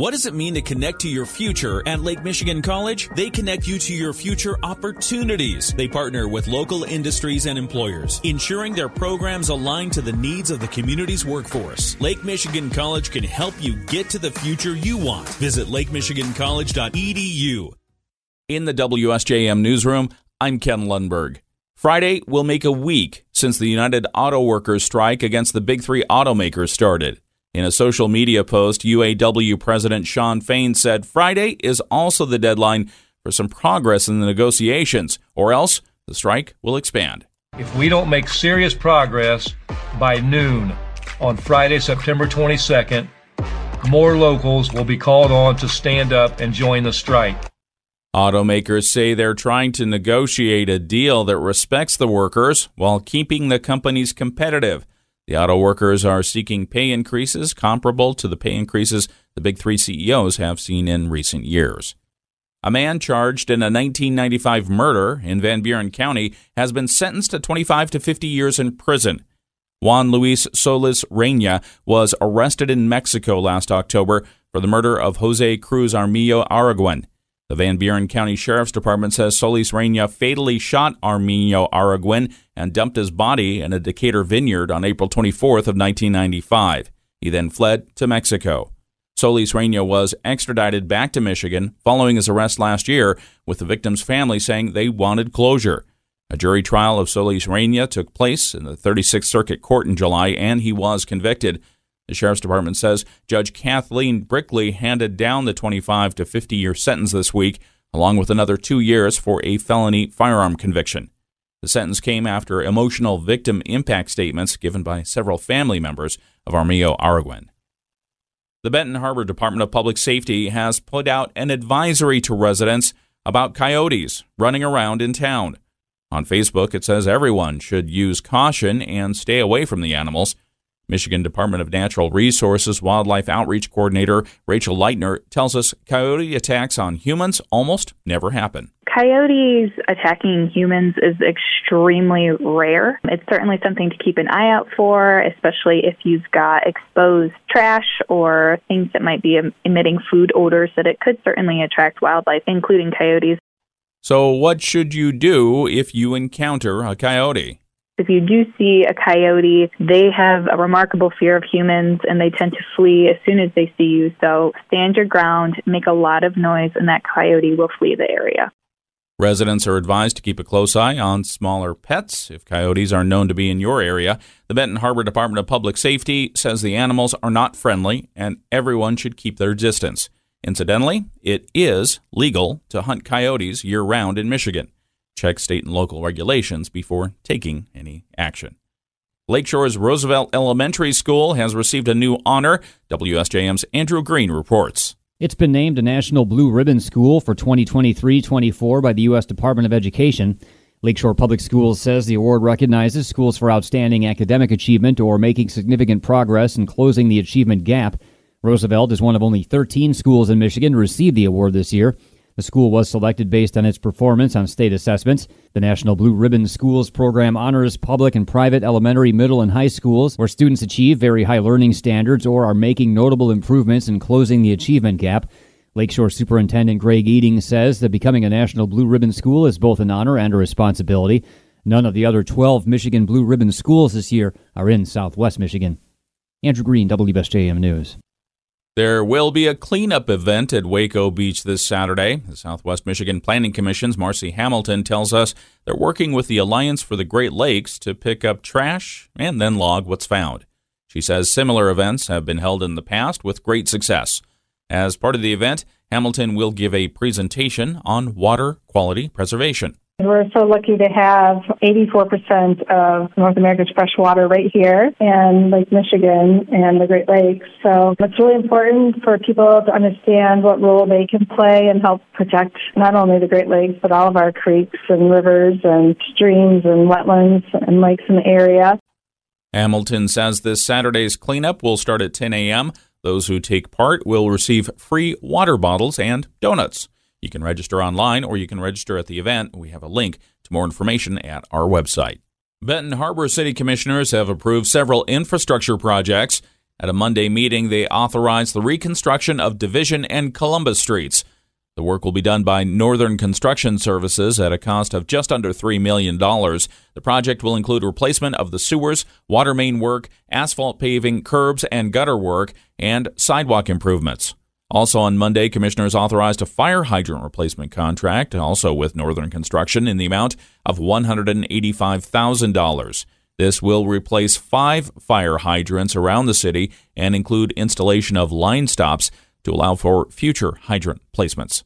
What does it mean to connect to your future at Lake Michigan College? They connect you to your future opportunities. They partner with local industries and employers, ensuring their programs align to the needs of the community's workforce. Lake Michigan College can help you get to the future you want. Visit lakemichigancollege.edu. In the WSJM newsroom, I'm Ken Lundberg. Friday will make a week since the United Auto Workers strike against the big three automakers started. In a social media post, UAW President Shawn Fain said Friday is also the deadline for some progress in the negotiations, or else the strike will expand. If we don't make serious progress by noon on Friday, September 22nd, more locals will be called on to stand up and join the strike. Automakers say they're trying to negotiate a deal that respects the workers while keeping the companies competitive. The auto workers are seeking pay increases comparable to the pay increases the big three CEOs have seen in recent years. A man charged in a 1995 murder in Van Buren County has been sentenced to 25 to 50 years in prison. Juan Luis Solis Reina was arrested in Mexico last October for the murder of Jose Cruz Armillo Araguin. The Van Buren County Sheriff's Department says Solis Reina fatally shot Armillo Araguin and dumped his body in a Decatur vineyard on April 24th of 1995. He then fled to Mexico. Solis Reina was extradited back to Michigan following his arrest last year, with the victim's family saying they wanted closure. A jury trial of Solis Reina took place in the 36th Circuit Court in July, and he was convicted. The Sheriff's Department says Judge Kathleen Brickley handed down the 25 to 50 year sentence this week, along with another two years for a felony firearm conviction. The sentence came after emotional victim impact statements given by several family members of Armillo Araguin. The Benton Harbor Department of Public Safety has put out an advisory to residents about coyotes running around in town. On Facebook, it says everyone should use caution and stay away from the animals. Michigan Department of Natural Resources Wildlife Outreach Coordinator Rachel Leightner tells us coyote attacks on humans almost never happen. Coyotes attacking humans is extremely rare. It's certainly something to keep an eye out for, especially if you've got exposed trash or things that might be emitting food odors that it could certainly attract wildlife, including coyotes. So, what should you do if you encounter a coyote? If you do see a coyote, they have a remarkable fear of humans and they tend to flee as soon as they see you. So stand your ground, make a lot of noise, and that coyote will flee the area. Residents are advised to keep a close eye on smaller pets if coyotes are known to be in your area. The Benton Harbor Department of Public Safety says the animals are not friendly and everyone should keep their distance. Incidentally, it is legal to hunt coyotes year round in Michigan. Check state and local regulations before taking any action. Lakeshore's Roosevelt Elementary School has received a new honor. WSJM's Andrew Green reports. It's been named a National Blue Ribbon School for 2023 24 by the U.S. Department of Education. Lakeshore Public Schools says the award recognizes schools for outstanding academic achievement or making significant progress in closing the achievement gap. Roosevelt is one of only 13 schools in Michigan to receive the award this year. The school was selected based on its performance on state assessments. The National Blue Ribbon Schools program honors public and private elementary, middle, and high schools where students achieve very high learning standards or are making notable improvements in closing the achievement gap. Lakeshore Superintendent Greg Ebeling says that becoming a National Blue Ribbon School is both an honor and a responsibility. None of the other 12 Michigan Blue Ribbon schools this year are in Southwest Michigan. Andrew Green, WSJM News. There will be a cleanup event at Weko Beach this Saturday. The Southwest Michigan Planning Commission's Marcy Hamilton tells us they're working with the Alliance for the Great Lakes to pick up trash and then log what's found. She says similar events have been held in the past with great success. As part of the event, Hamilton will give a presentation on water quality preservation. We're so lucky to have 84% of North America's fresh water right here in Lake Michigan and the Great Lakes. So it's really important for people to understand what role they can play and help protect not only the Great Lakes, but all of our creeks and rivers and streams and wetlands and lakes in the area. Hamilton says this Saturday's cleanup will start at 10 a.m. Those who take part will receive free water bottles and donuts. You can register online or you can register at the event. We have a link to more information at our website. Benton Harbor City Commissioners have approved several infrastructure projects. At a Monday meeting, they authorized the reconstruction of Division and Columbus Streets. The work will be done by Northern Construction Services at a cost of just under $3 million. The project will include replacement of the sewers, water main work, asphalt paving, curbs and gutter work, and sidewalk improvements. Also on Monday, commissioners authorized a fire hydrant replacement contract, also with Northern Construction, in the amount of $185,000. This will replace five fire hydrants around the city and include installation of line stops to allow for future hydrant placements.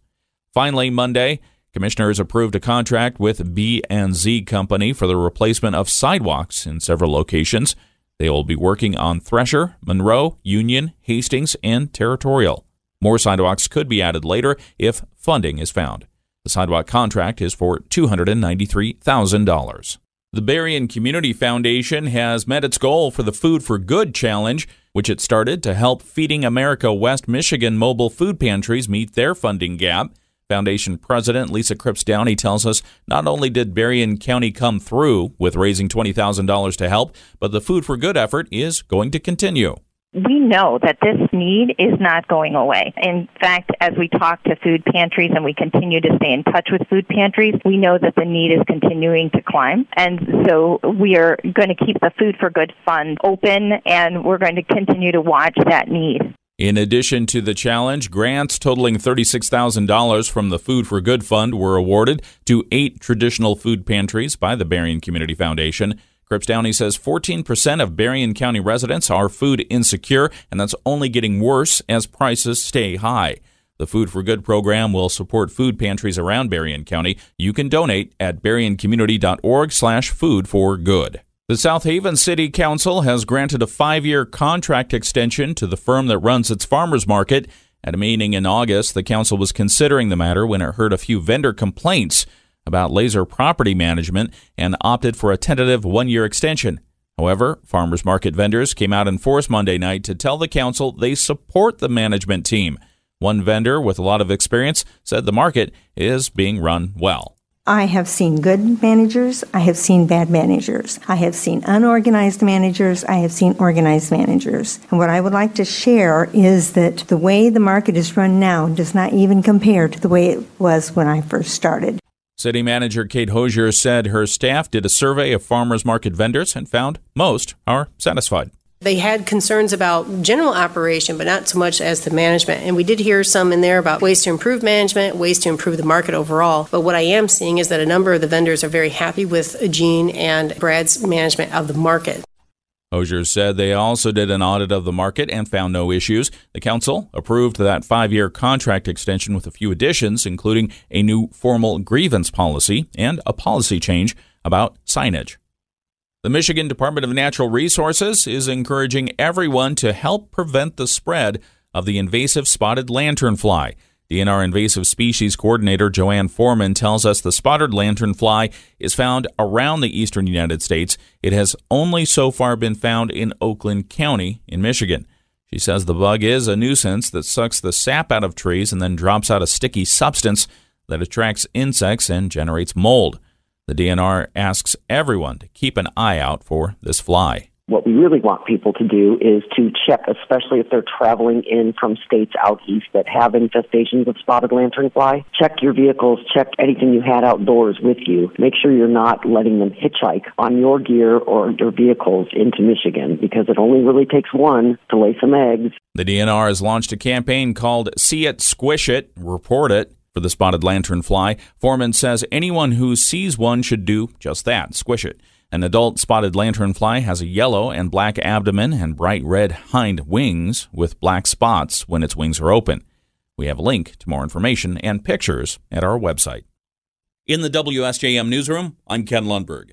Finally, Monday, commissioners approved a contract with B&Z Company for the replacement of sidewalks in several locations. They will be working on Thresher, Monroe, Union, Hastings, and Territorial. More sidewalks could be added later if funding is found. The sidewalk contract is for $293,000. The Berrien Community Foundation has met its goal for the Food for Good Challenge, which it started to help Feeding America West Michigan mobile food pantries meet their funding gap. Foundation President Lisa Cripps Downey tells us not only did Berrien County come through with raising $20,000 to help, but the Food for Good effort is going to continue we know that this need is not going away. In fact, as we talk to food pantries and we continue to stay in touch with food pantries, we know that the need is continuing to climb. And so we are going to keep the Food for Good Fund open and we're going to continue to watch that need. In addition to the challenge, grants totaling $36,000 from the Food for Good Fund were awarded to eight traditional food pantries by the Berrien Community Foundation. Cripps Downey says 14% of Berrien County residents are food insecure, and that's only getting worse as prices stay high. The Food for Good program will support food pantries around Berrien County. You can donate at berriencommunity.org slash food for good. The South Haven City Council has granted a five-year contract extension to the firm that runs its farmers market. At a meeting in August, the council was considering the matter when it heard a few vendor complaints about laser property management and opted for a tentative one year extension. However, farmers market vendors came out in force Monday night to tell the council they support the management team. One vendor with a lot of experience said the market is being run well. I have seen good managers. I have seen bad managers. I have seen unorganized managers. I have seen organized managers. And what I would like to share is that the way the market is run now does not even compare to the way it was when I first started. City Manager Kate Hosier said her staff did a survey of farmers market vendors and found most are satisfied. They had concerns about general operation, but not so much as the management. And we did hear some in there about ways to improve management, ways to improve the market overall. But what I am seeing is that a number of the vendors are very happy with Gene and Brad's management of the market. Hosier said they also did an audit of the market and found no issues. The council approved that five year contract extension with a few additions, including a new formal grievance policy and a policy change about signage. The Michigan Department of Natural Resources is encouraging everyone to help prevent the spread of the invasive spotted lanternfly. DNR Invasive Species Coordinator Joanne Foreman tells us the spotted lanternfly is found around the eastern United States. It has only so far been found in Oakland County in Michigan. She says the bug is a nuisance that sucks the sap out of trees and then drops out a sticky substance that attracts insects and generates mold. The DNR asks everyone to keep an eye out for this fly. What we really want people to do is to check, especially if they're traveling in from states out east that have infestations of spotted lanternfly. Check your vehicles, check anything you had outdoors with you. Make sure you're not letting them hitchhike on your gear or your vehicles into Michigan because it only really takes one to lay some eggs. The DNR has launched a campaign called See It, Squish It, Report It for the spotted lanternfly. Foreman says anyone who sees one should do just that, squish it. An adult spotted lanternfly has a yellow and black abdomen and bright red hind wings with black spots when its wings are open. We have a link to more information and pictures at our website. In the WSJM newsroom, I'm Ken Lundberg.